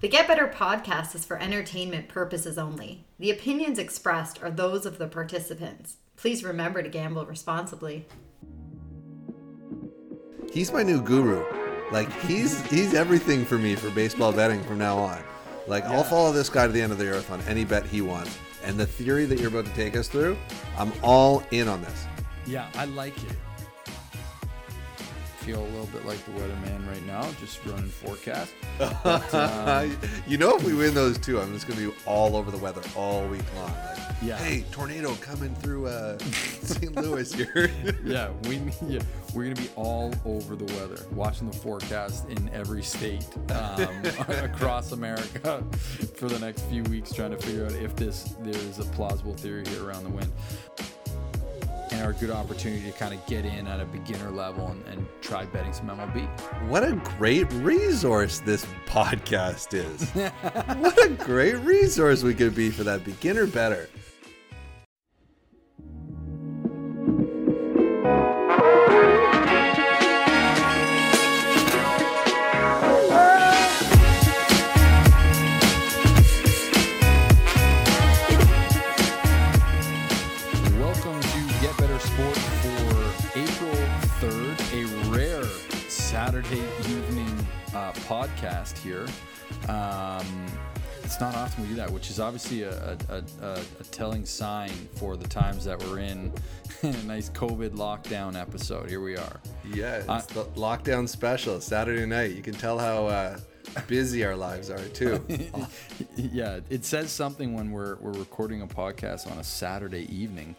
The Get Better podcast is for entertainment purposes only. The opinions expressed are those of the participants. Please remember to gamble responsibly. He's my new guru. Like he's he's everything for me for baseball betting from now on. Like I'll follow this guy to the end of the earth on any bet he wants. And the theory that you're about to take us through, I'm all in on this. Yeah, I like it. Feel a little bit like the weatherman right now, just running forecast. But, um, you know, if we win those two, I'm just going to be all over the weather all week long. Like, Yeah. Hey, tornado coming through uh, St. Louis here. yeah, we yeah, we're gonna be all over the weather, watching the forecast in every state um, across America for the next few weeks, trying to figure out if this there is a plausible theory here around the wind. And our good opportunity to kind of get in at a beginner level and, and try betting some MLB. what a great resource this podcast is. what a great resource we could be for that beginner bettor. Podcast here. Um, it's not often we do that, which is obviously a, a, a, a telling sign for the times that we're in. a nice COVID lockdown episode. Here we are. Yeah, it's the lockdown special Saturday night. You can tell how uh, busy our lives are too. yeah, it says something when we're we're recording a podcast on a Saturday evening.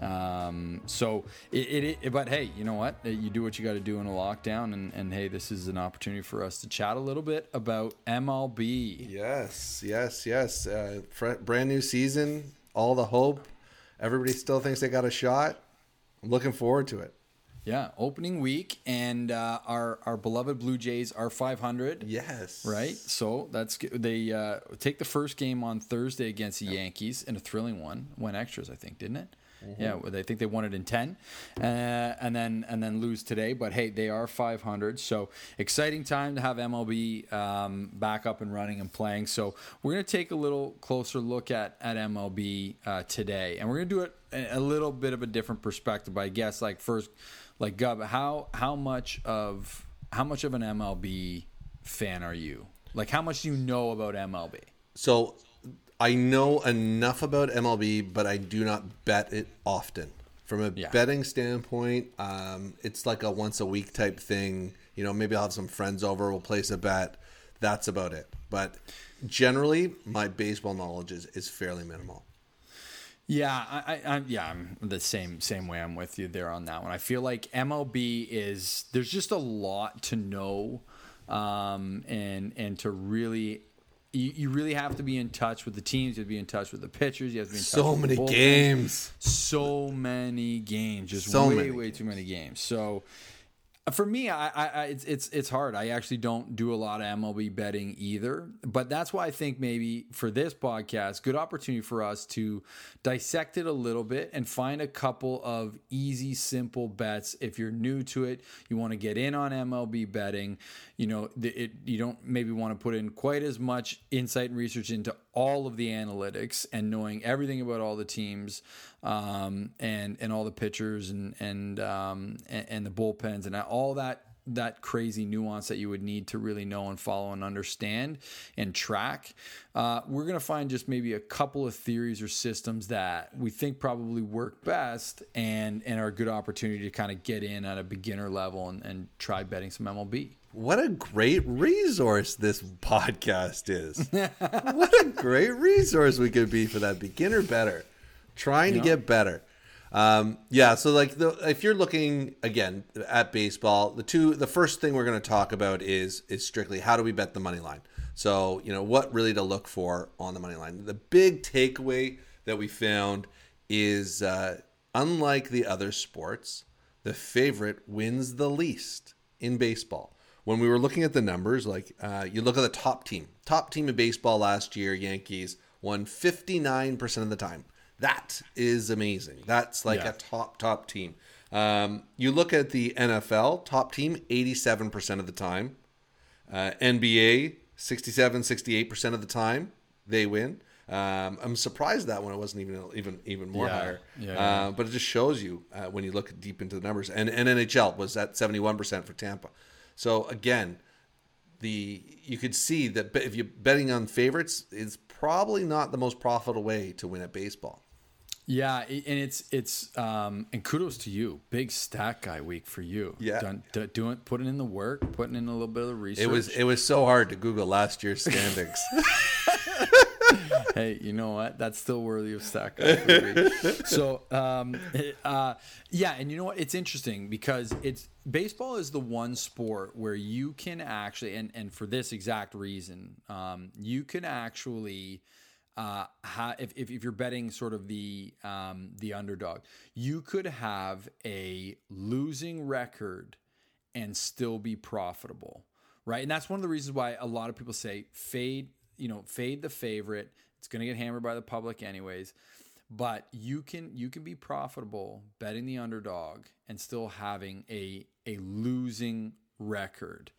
Um, so it, it, it, but hey, you know what? You do what you got to do in a lockdown, and, and hey, this is an opportunity for us to chat a little bit about MLB. yes, yes, yes. Uh, brand new season, all the hope. Everybody still thinks they got a shot. I'm looking forward to it. Yeah, opening week, and uh, our our beloved Blue Jays are 500. Yes, Right, so that's good. They uh, take the first game on Thursday against the Yankees in a thrilling one. Went extras, I think, didn't it? Yeah, well, I think they won it in ten, uh, and then and then lose today. But hey, they are 500, so exciting time to have MLB um, back up and running and playing. So we're gonna take a little closer look at at MLB uh, today, and we're gonna do it a a little bit of a different perspective. I guess, like first, like Gub, how how much of how much of an MLB fan are you? Like, how much do you know about MLB? So I know enough about MLB, but I do not bet it often. From a Yeah. betting standpoint, um, it's like a once a week type thing. You know, maybe I'll have some friends over, we'll place a bet. That's about it. But generally, my baseball knowledge is, is fairly minimal. Yeah, I, I, yeah, I'm the same same way. I'm with you there on that one. I feel like MLB is there's just a lot to know, um, and and to really. You, you really have to be in touch with the teams. You have to be in touch with the pitchers. You have to be in touch So with many games. so many games, just So way, many way too many games. So for me, I, I, it's it's it's hard. I actually don't do a lot of MLB betting either, but that's why I think maybe for this podcast, good opportunity for us to dissect it a little bit and find a couple of easy, simple bets. If you're new to it, you want to get in on MLB betting. You know, it you don't maybe want to put in quite as much insight and research into all of the analytics and knowing everything about all the teams um, and and all the pitchers and and um, and, and the bullpens and all that that crazy nuance that you would need to really know and follow and understand and track. Uh, we're gonna find just maybe a couple of theories or systems that we think probably work best and and are a good opportunity to kind of get in at a beginner level and, and try betting some MLB. What a great resource this podcast is. what a great resource we could be for that beginner bettor. Trying to Yeah. get better. Um, yeah, so like the, if you're looking again at baseball, the two the first thing we're going to talk about is is strictly how do we bet the money line. So, you know, what really to look for on the money line. The big takeaway that we found is uh, unlike the other sports, the favorite wins the least in baseball. When we were looking at the numbers, like uh, you look at the top team, top team in baseball last year, Yankees won 59% of the time. That is amazing. That's like Yeah. a top, top team. Um, you look at the NFL, top team 87% of the time. Uh, NBA, 67, 68% of the time they win. Um, I'm surprised that one it wasn't even even even more Yeah. higher. Yeah, Uh, yeah. but it just shows you uh, when you look deep into the numbers. And, and NHL was at 71% for Tampa. So again, the you could see that if you're betting on favorites, it's probably not the most profitable way to win at baseball. Yeah, and it's it's um and kudos to you, big stack guy week for you. Yeah. Done, do, doing putting in the work, putting in a little bit of the research. It was it was so hard to Google last year's standings. hey, you know what? That's still worthy of stack. guy for the week. So, um, uh, yeah, and you know what? It's interesting because it's baseball is the one sport where you can actually, and and for this exact reason, um, you can actually. Uh, if, if, if you're betting sort of the um, the underdog, you could have a losing record and still be profitable, right? And that's one of the reasons why a lot of people say fade, you know, fade the favorite. It's going to get hammered by the public anyways, but you can you can be profitable betting the underdog and still having a a losing record.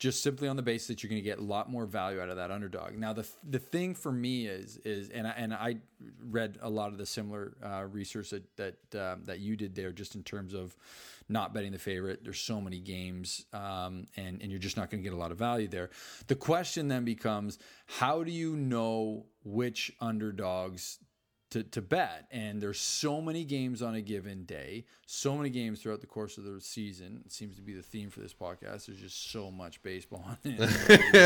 Just simply on the basis that you're going to get a lot more value out of that underdog. Now, the the thing for me is is and I, and I read a lot of the similar uh, research that that um, that you did there, just in terms of not betting the favorite. There's so many games, um, and and you're just not going to get a lot of value there. The question then becomes, how do you know which underdogs to, to bet. And there's so many games on a given day, so many games throughout the course of the season. It seems to be the theme for this podcast. There's just so much baseball the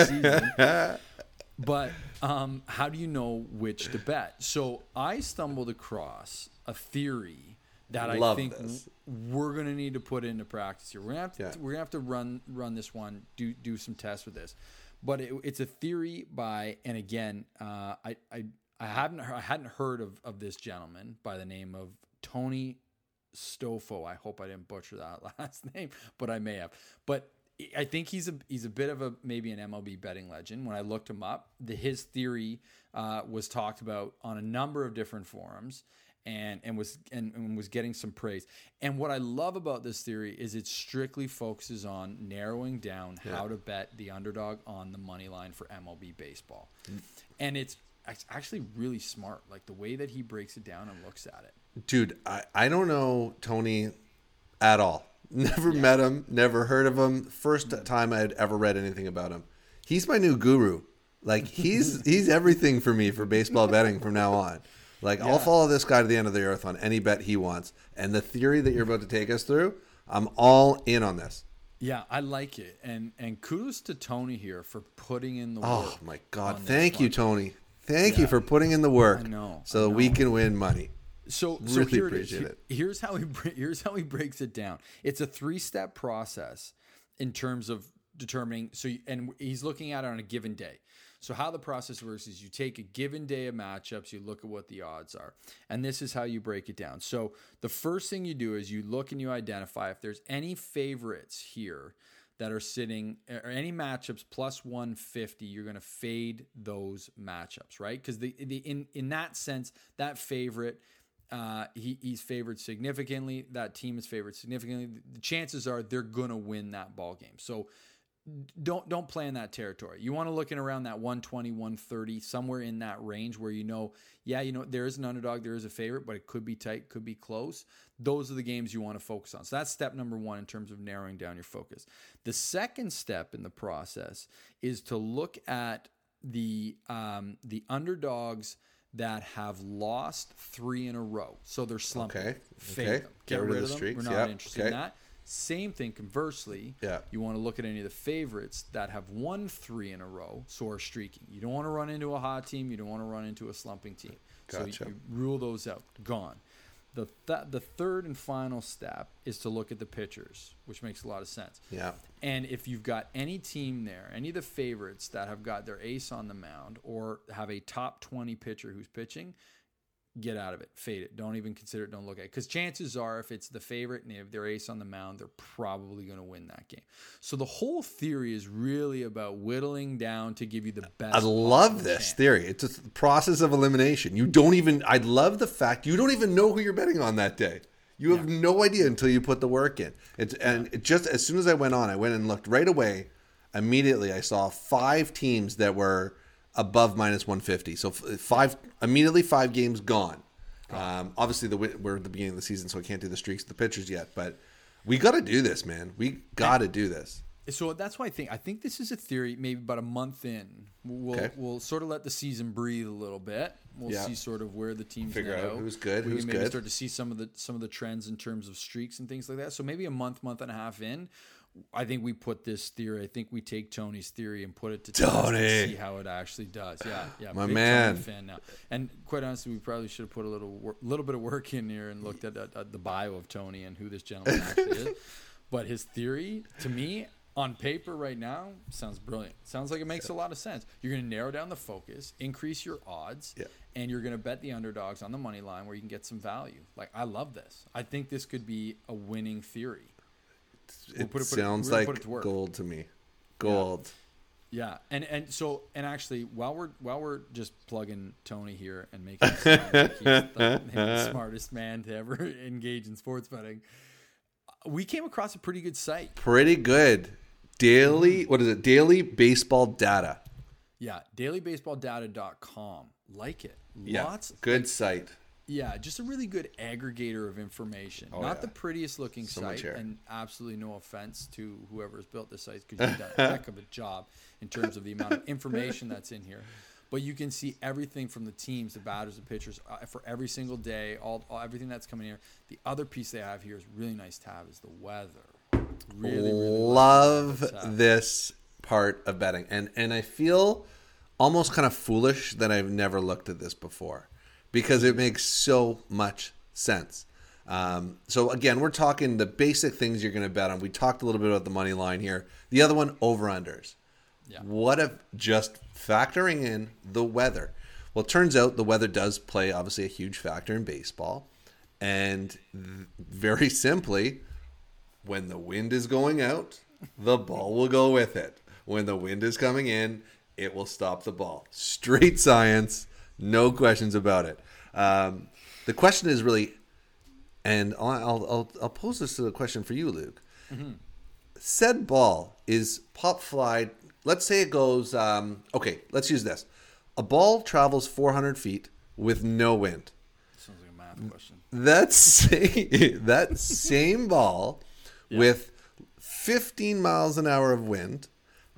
season. But um, how do you know which to bet? So I stumbled across a theory that I Love think this. we're going to need to put into practice here. We're going to have to, Yeah. we're going to have to run run this one, do do some tests with this. But it, it's a theory by, and again, uh, I I I haven't I hadn't heard of of this gentleman by the name of Tony Stofo. I hope I didn't butcher that last name, but I may have. But I think he's a he's a bit of a maybe an MLB betting legend. When I looked him up, the, his theory uh, was talked about on a number of different forums. And, and was and, and was getting some praise. And what I love about this theory is it strictly focuses on narrowing down how to bet the underdog on the money line for MLB baseball. And it's it's actually really smart, like the way that he breaks it down and looks at it. Dude, I, I don't know Tony at all. Never met him, never heard of him. First mm-hmm. time I'd ever read anything about him. He's my new guru. Like he's he's everything for me for baseball betting from now on. Like I'll follow this guy to the end of the earth on any bet he wants. And the theory that you're about to take us through, I'm all in on this. Yeah, I like it, and and kudos to Tony here for putting in the oh work. Oh my god. Thank you, one. Tony. Thank you for putting in the work. I know, So I that we can win money. So, so Really here appreciate it. Here's how he here's how he breaks it down. It's a three step process in terms of determining. So, and he's looking at it on a given day. So, how the process works is you take a given day of matchups, you look at what the odds are, and this is how you break it down. So, the first thing you do is you look and you identify if there's any favorites here that are sitting or any matchups plus 150 you're going to fade those matchups right because the, the in in that sense that favorite uh, he, he's favored significantly. That team is favored significantly. The chances are they're gonna win that ball game. So don't don't play in that territory. You want to look in around that 120, 130, somewhere in that range where you know, yeah, you know, there is an underdog, there is a favorite, but it could be tight, could be close. Those are the games you want to focus on. So that's step number one in terms of narrowing down your focus. The second step in the process is to look at the um, the underdogs that have lost three in a row. So they're slumping. Okay. Fade Okay. them. Get, rid, of the streaks. We're not Yep. interested in Okay. that. Same thing conversely. Yeah. You want to look at any of the favorites that have won three in a row, so are streaking. You don't want to run into a hot team. You don't want to run into a slumping team. So Gotcha. you, you rule those out. Gone. The, th- the third and final step is to look at the pitchers, which makes a lot of sense. Yeah. And if you've got any team there, any of the favorites that have got their ace on the mound or have a top 20 pitcher who's pitching, get out of it, fade it. Don't even consider it. Don't look at it. Because chances are, if it's the favorite and they have their ace on the mound, they're probably going to win that game. So the whole theory is really about whittling down to give you the best. I love this chance. theory. It's a process of elimination. You don't even. I love the fact you don't even know who you're betting on that day. You have no idea until you put the work in. It's and it just as soon as I went on, I went and looked right away immediately I saw five teams that were above minus 150. So five immediately five games gone. Um, obviously, the we're at the beginning of the season, so I can't do the streaks, the pitchers yet. But we got to do this, man. We got to do this. So that's why I think I think this is a theory. Maybe about a month in, we'll Okay. we'll sort of let the season breathe a little bit. We'll Yeah. see sort of where the teams Figure out who's good, We who's maybe good. start to see some of the some of the trends in terms of streaks and things like that. So maybe a month, month and a half in, I think we put this theory. I think we take Tony's theory and put it to test Tony. and see how it actually does. Yeah, yeah. My man. Tony fan now. And quite honestly, we probably should have put a little wor- little bit of work in here and looked at, at, at the bio of Tony and who this gentleman actually is. But his theory, to me, on paper right now, sounds brilliant. Sounds like it makes a lot of sense. You're going to narrow down the focus, increase your odds, Yeah. and you're going to bet the underdogs on the money line where you can get some value. Like I love this. I think this could be a winning theory. We'll It put sounds gonna like to gold to me. Gold. Yeah, and and so and actually, while we're while we're just plugging Tony here and making him sound like he's the, the smartest man to ever engage in sports betting, we came across a pretty good site. Pretty good. Daily, mm. what is it? Daily baseball data. Yeah, dailybaseballdata.com. Like it. Yeah. Lots. Good site. Yeah, just a really good aggregator of information. Not Oh, yeah. the prettiest looking So site, and absolutely no offense to whoever's built this site because you've done a heck of a job in terms of the amount of information that's in here. But you can see everything from the teams, the batters, the pitchers uh, for every single day, all, all everything that's coming here. The other piece they have here is really nice to have is the weather. Really, really Love this part of betting. And and I feel almost kind of foolish that I've never looked at this before because it makes so much sense. Um, so again, we're talking the basic things you're going to bet on. We talked a little bit about the money line here. The other one, over unders. Yeah. What if just factoring in the weather? Well, it turns out the weather does play obviously a huge factor in baseball. And very simply, when the wind is going out, the ball will go with it. When the wind is coming in, it will stop the ball. Straight science, no questions about it. Um, the question is really, and I'll, I'll, I'll, pose this to the question for you, Luke. Said ball is pop fly. Let's say it goes, um, okay, let's use this. A ball travels 400 feet with no wind. Sounds like a math question. That same that same ball with 15 miles an hour of wind.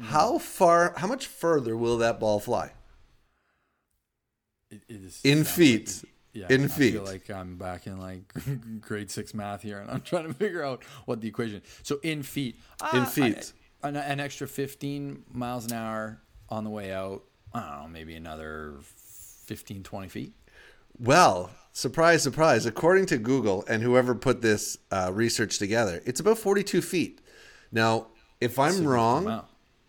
How far? How much further will that ball fly? It, it is, In feet. Like, yeah, In feet. I feet. feel like I'm back in like grade six math here, and I'm trying to figure out what the equation. So in feet, In uh, feet. I- an, an extra 15 miles an hour on the way out. I don't know, maybe another 15, 20 feet. Well, surprise, surprise. According to Google and whoever put this uh, research together, it's about 42 feet. Now, if I'm wrong, amount.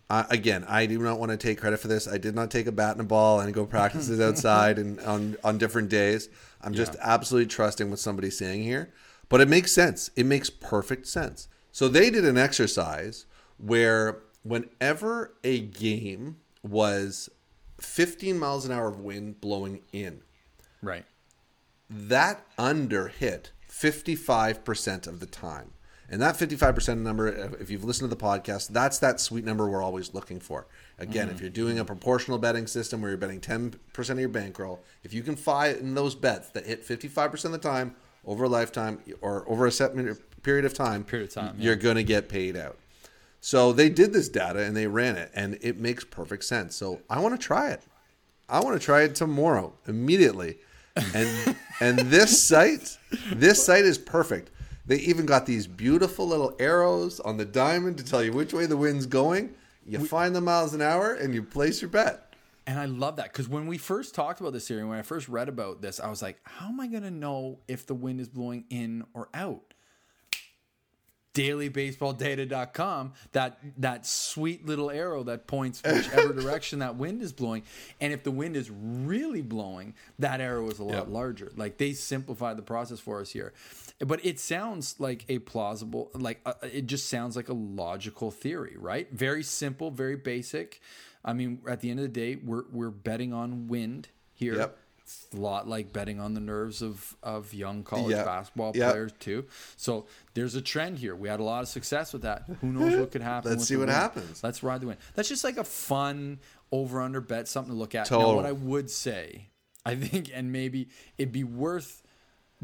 Uh, again, I do not want to take credit for this. I did not take a bat and a ball and go practices outside and on, on different days. I'm just absolutely trusting what somebody's saying here. But it makes sense. It makes perfect sense. So they did an exercise where whenever a game was 15 miles an hour of wind blowing in, Right. that under hit 55% of the time. And that 55% number, if you've listened to the podcast, that's that sweet number we're always looking for. Again, if mm-hmm. you're doing a proportional betting system where you're betting 10% of your bankroll, if you can find those bets that hit 55% of the time over a lifetime or over a set period of time, Period of time, you're going to get paid out. So they did this data and they ran it, and it makes perfect sense. So I want to try it. I want to try it tomorrow immediately. And and this site, this site is perfect. They even got these beautiful little arrows on the diamond to tell you which way the wind's going. You find the miles an hour and you place your bet. And I love that because when we first talked about this theory, when I first read about this, I was like, how am I going to know if the wind is blowing in or out? dailybaseballdata.com that that sweet little arrow that points whichever direction that wind is blowing. And if the wind is really blowing that arrow is a lot Yep. larger. Like they simplified the process for us here. But it sounds like a plausible like uh, it just sounds like a logical theory right? Very simple very basic. I mean at the end of the day we're we're betting on wind here. Yep. It's a lot like betting on the nerves of of young college Yeah. basketball Yeah. players too. So there's a trend here. We had a lot of success with that. Who knows what could happen? Let's see what win. happens. Let's ride the win. That's just like a fun over under bet, something to look at. Now, what I would say, I think, and maybe it'd be worth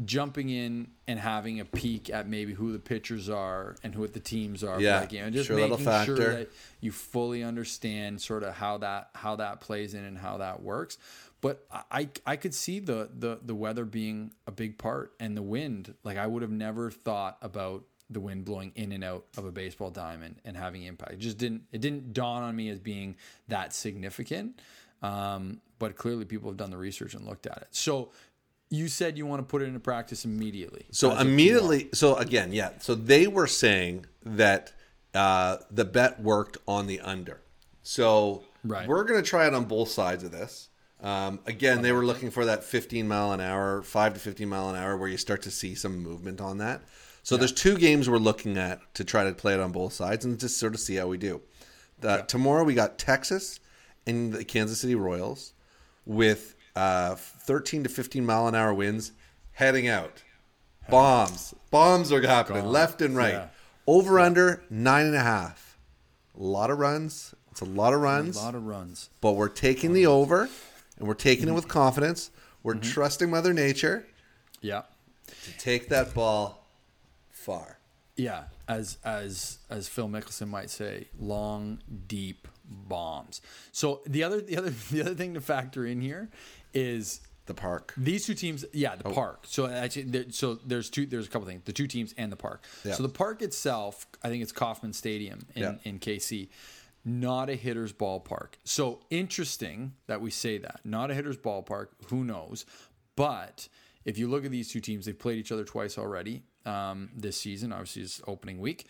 jumping in and having a peek at maybe who the pitchers are and who the teams are. for Yeah, that game. and just sure, little making sure factor. that you fully understand sort of how that how that plays in and how that works. But I I could see the the the weather being a big part and the wind. Like I would have never thought about the wind blowing in and out of a baseball diamond and having impact. It just didn't it didn't dawn on me as being that significant. Um, but clearly people have done the research and looked at it. So you said you want to put it into practice immediately. So immediately, so again, yeah. So they were saying that uh, the bet worked on the under. So Right. we're going to try it on both sides of this. Um, again, they were looking for that 15 mile an hour, five to 15 mile an hour, where you start to see some movement on that. So there's two games we're looking at to try to play it on both sides and just sort of see how we do. Uh, Tomorrow we got Texas and the Kansas City Royals with uh, 13 to 15 mile an hour winds heading out. Bombs, bombs are happening Gone. left and right. Yeah. Over under nine and a half. A lot of runs. It's a lot of runs, A lot of runs. but we're taking the over, and we're taking it with confidence. We're Mm-hmm. trusting Mother Nature Yeah. to take that ball far. Yeah, as as as Phil Mickelson might say, long, deep bombs. So the other the other the other thing to factor in here is The park. these two teams. Yeah, Oh. the park. So actually, there, so there's two. There's a couple things. The two teams and the park. Yeah. So the park itself, I think it's Kauffman Stadium in Yeah. in KC. Not a hitter's ballpark. So interesting that we say that. Not a hitter's ballpark. Who knows? But if you look at these two teams, they've played each other twice already um, this season. Obviously, it's opening week.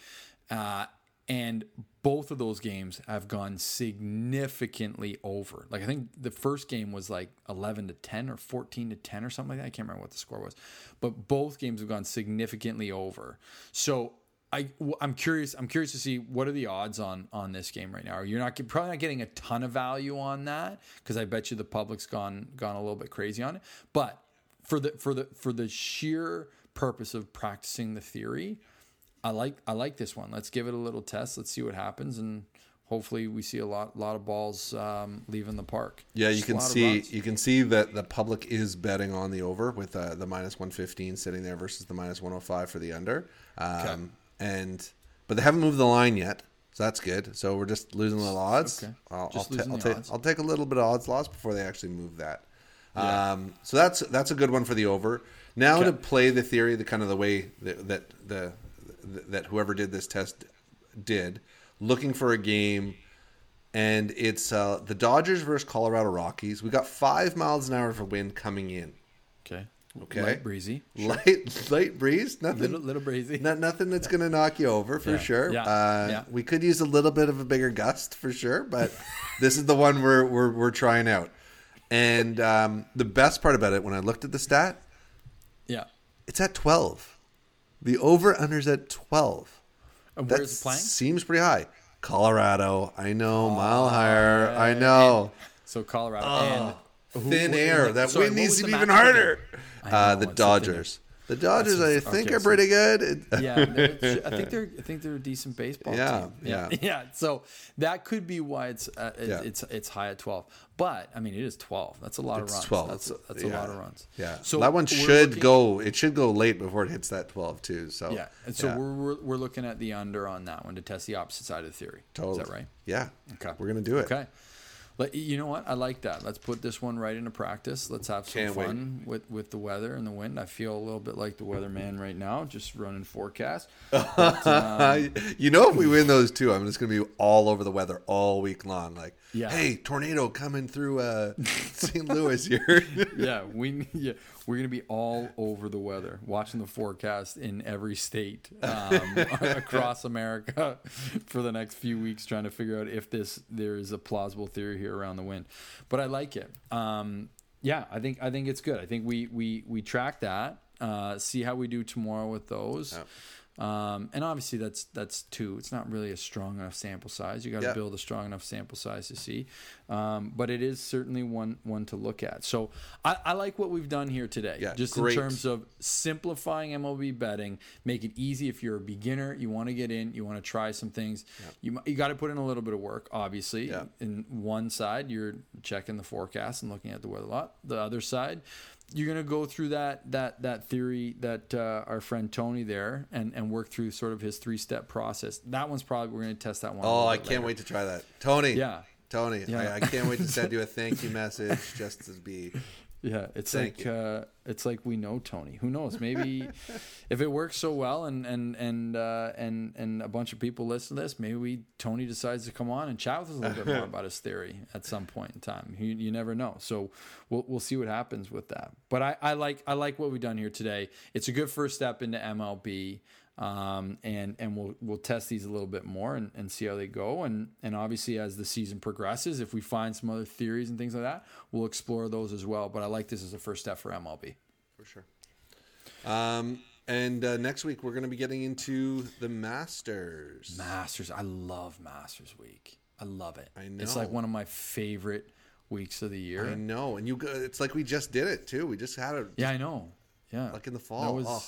Uh, and both of those games have gone significantly over. Like I think the first game was like 11 to 10 or 14 to 10 or something like that. I can't remember what the score was. But both games have gone significantly over. So I, am curious. I'm curious to see what are the odds on on this game right now. You're not probably not getting a ton of value on that because I bet you the public's gone gone a little bit crazy on it. But for the for the for the sheer purpose of practicing the theory, I like I like this one. Let's give it a little test. Let's see what happens, and hopefully we see a lot lot of balls um, leaving the park. Yeah, you Just can see you can see that the public is betting on the over with uh, the minus one fifteen sitting there versus the minus one hundred five for the under. Um, And but they haven't moved the line yet, so that's good. So we're just losing a little odds. Okay. I'll, I'll, ta- I'll take odds. I'll take a little bit of odds loss before they actually move that. Um, so that's that's a good one for the over. Now Okay. to play the theory, the kind of the way that, that the that whoever did this test did, looking for a game and it's uh, the Dodgers versus Colorado Rockies. We got five miles an hour of wind coming in. okay. Okay. Light breezy. Light, light breeze, nothing, Little little breezy. not, nothing that's going to knock you over for Yeah, sure. yeah, uh, yeah. We could use a little bit of a bigger gust for sure, but this is the one we're we're, we're trying out. And um, the best part about it, when I looked at the stat, Yeah. it's at twelve. The over unders is at twelve. And That it playing? seems pretty high. Colorado, I know, mile higher, I know. So Colorado and who- thin who- air. That sorry, wind needs was to be even harder. again? Uh, the it's so thin Dodgers. The Dodgers, I think, okay, are so- pretty good. yeah, I think they're I think they're a decent baseball Yeah, team. yeah. yeah. yeah. So that could be why it's uh, it, Yeah. it's it's high at twelve. But I mean, it is twelve. That's a lot It's of runs. 12. That's that's yeah. a lot of runs. Yeah. So that one should looking- go. It should go late before it hits that 12 too. So Yeah, and so yeah. we're, we're we're looking at the under on that one to test the opposite side of the theory. Totally. Is that right? Yeah. Okay. We're gonna do it. Okay. Let, you know what? I like that. Let's put this one right into practice. Let's have some Can't wait. fun with, with the weather and the wind. I feel a little bit like the weatherman right now, just running forecast. Um, you know, if we win those two, I'm just gonna be all over the weather all week long. Like, Yeah. hey, tornado coming through uh, St. Louis here. yeah, we yeah we're gonna be all over the weather, watching the forecast in every state um, across America for the next few weeks, trying to figure out if this there is a plausible theory here around the wind. But I like it. Um, yeah, I think I think it's good. I think we we we track that. Uh, see how we do tomorrow with those. Um, and obviously that's that's two. It's not really a strong enough sample size. You got to Yeah. build a strong enough sample size to see. Um, but it is certainly one one to look at. So I, I like what we've done here today. Yeah, just great. in terms of simplifying MLB betting, make it easy if you're a beginner, you want to get in, you want to try some things. You you got to put in a little bit of work, obviously. Yeah. In one side, you're checking the forecast and looking at the weather lot. The other side, you're going to go through that that that theory that uh, our friend Tony there and and work through sort of his three step process. That one's probably we're going to test that one. Oh, I can't later. wait to try that, Tony. Yeah. Tony, Yeah. I, I can't wait to send you a thank you message just to be. Yeah, it's Thank like uh, it's like we know Tony. Who knows? Maybe if it works so well and and and uh, and and a bunch of people listen to this, maybe we Tony decides to come on and chat with us a little bit more about his theory at some point in time. You, you never know. So we'll we'll see what happens with that. But I, I like I like what we've done here today. It's a good first step into MLB. Um, and and we'll we'll test these a little bit more and, and see how they go and and obviously as the season progresses if we find some other theories and things like that we'll explore those as well but I like this as a first step for MLB For sure. Um, and uh, next week we're going to be getting into the Masters. Masters I love Masters week I love it I know it's like one of my favorite weeks of the year I know, and you. go- It's like we just did it too. We just had it. yeah I know yeah Like in the That fall. was- Oh.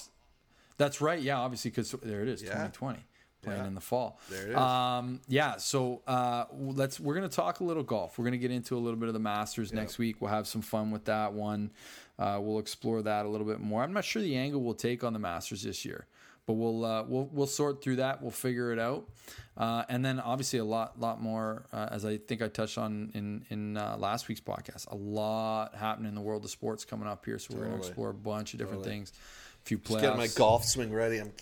That's right. Yeah, obviously, because there it is, Yeah. 2020, playing Yeah. in the fall. There it is. Um, yeah. So uh, let's we're gonna talk a little golf. We're gonna get into a little bit of the Masters next week. We'll have some fun with that one. Uh, we'll explore that a little bit more. I'm not sure the angle we'll take on the Masters this year, but we'll uh, we'll we'll sort through that. We'll figure it out. Uh, and then obviously a lot lot more uh, as I think I touched on in in uh, last week's podcast. A lot happening in the world of sports coming up here, so we're gonna explore a bunch of different Totally. things. Few Just getting my golf swing ready. I'm.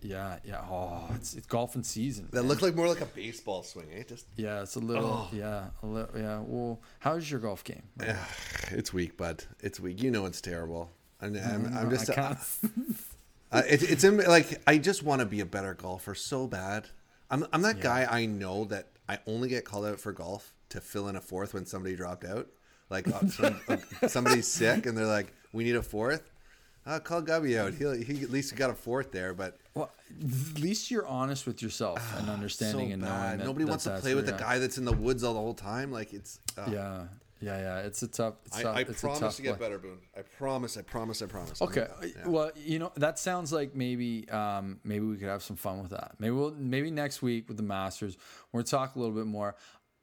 Yeah, yeah. Oh, it's it's golfing season. That man. looked like more like a baseball swing, eh? Just. yeah, it's a little. Oh. Yeah, a little. Yeah. Well, how's your golf game? Yeah, it's weak, bud. It's weak. You know it's terrible. I'm, I'm, I'm I just. can't- Uh, it, it's in, like I just want to be a better golfer so bad. I'm I'm that guy I know that I only get called out for golf to fill in a fourth when somebody dropped out. Like uh, some, uh, somebody's sick and they're like, "We need a fourth. Uh, call Gubby out. He he at least got a fourth there, but well, at least you're honest with yourself and understanding so and knowing that Nobody that wants to play with the guy that's in the woods all the whole time. Like it's. Uh, Yeah, yeah, yeah. It's a tough. It's tough. I, I it's promise to get play. better, Boone. I promise. I promise. I promise. Okay. Yeah. Well, you know that sounds like maybe um, maybe we could have some fun with that. Maybe we'll maybe next week with the Masters we're gonna talk a little bit more.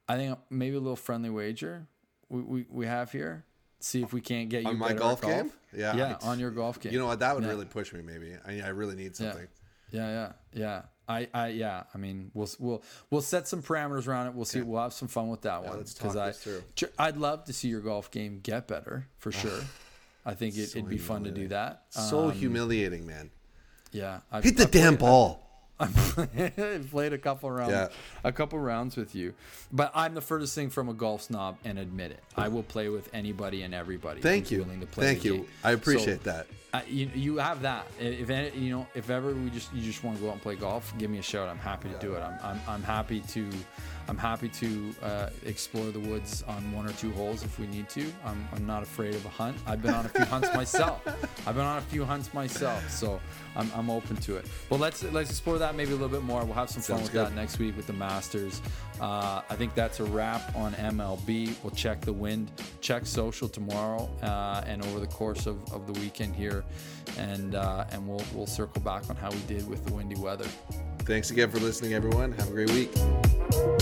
I think maybe a little friendly wager we we, we have here. See if we can't get you On my at golf game? Yeah, Yeah, on your golf game. You know what? That would Yeah. really push me. Maybe I, I really need something. Yeah, yeah, yeah. I, I, yeah. I mean, we'll we'll we'll set some parameters around it. We'll see. We'll have some fun with that one. let's talk I, this through. I'd love to see your golf game get better for sure. I think it, So it'd be fun to do that. So Um, humiliating, man. yeah. I've, Hit the I've damn played- ball. I've played a couple rounds, Yeah. a couple rounds with you, but I'm the furthest thing from a golf snob, and admit it. I will play with anybody and everybody. Thank you. Willing to play Thank you. game. I appreciate So, that. you, you have that. If any, you know, if ever we just you just want to go out and play golf, give me a shout. I'm happy to do it. I'm, I'm, I'm happy to I'm happy to uh, explore the woods on one or two holes if we need to. I'm, I'm not afraid of a hunt. I've been on a few hunts myself. I've been on a few hunts myself, so I'm, I'm open to it. Well, let's let's explore that maybe a little bit more. We'll have some fun Sounds with good. that next week with the Masters. Uh, I think that's a wrap on MLB. We'll check the wind, check social tomorrow, uh, and over the course of, of the weekend here, and uh, and we'll we'll circle back on how we did with the windy weather. Thanks again for listening, everyone. Have a great week.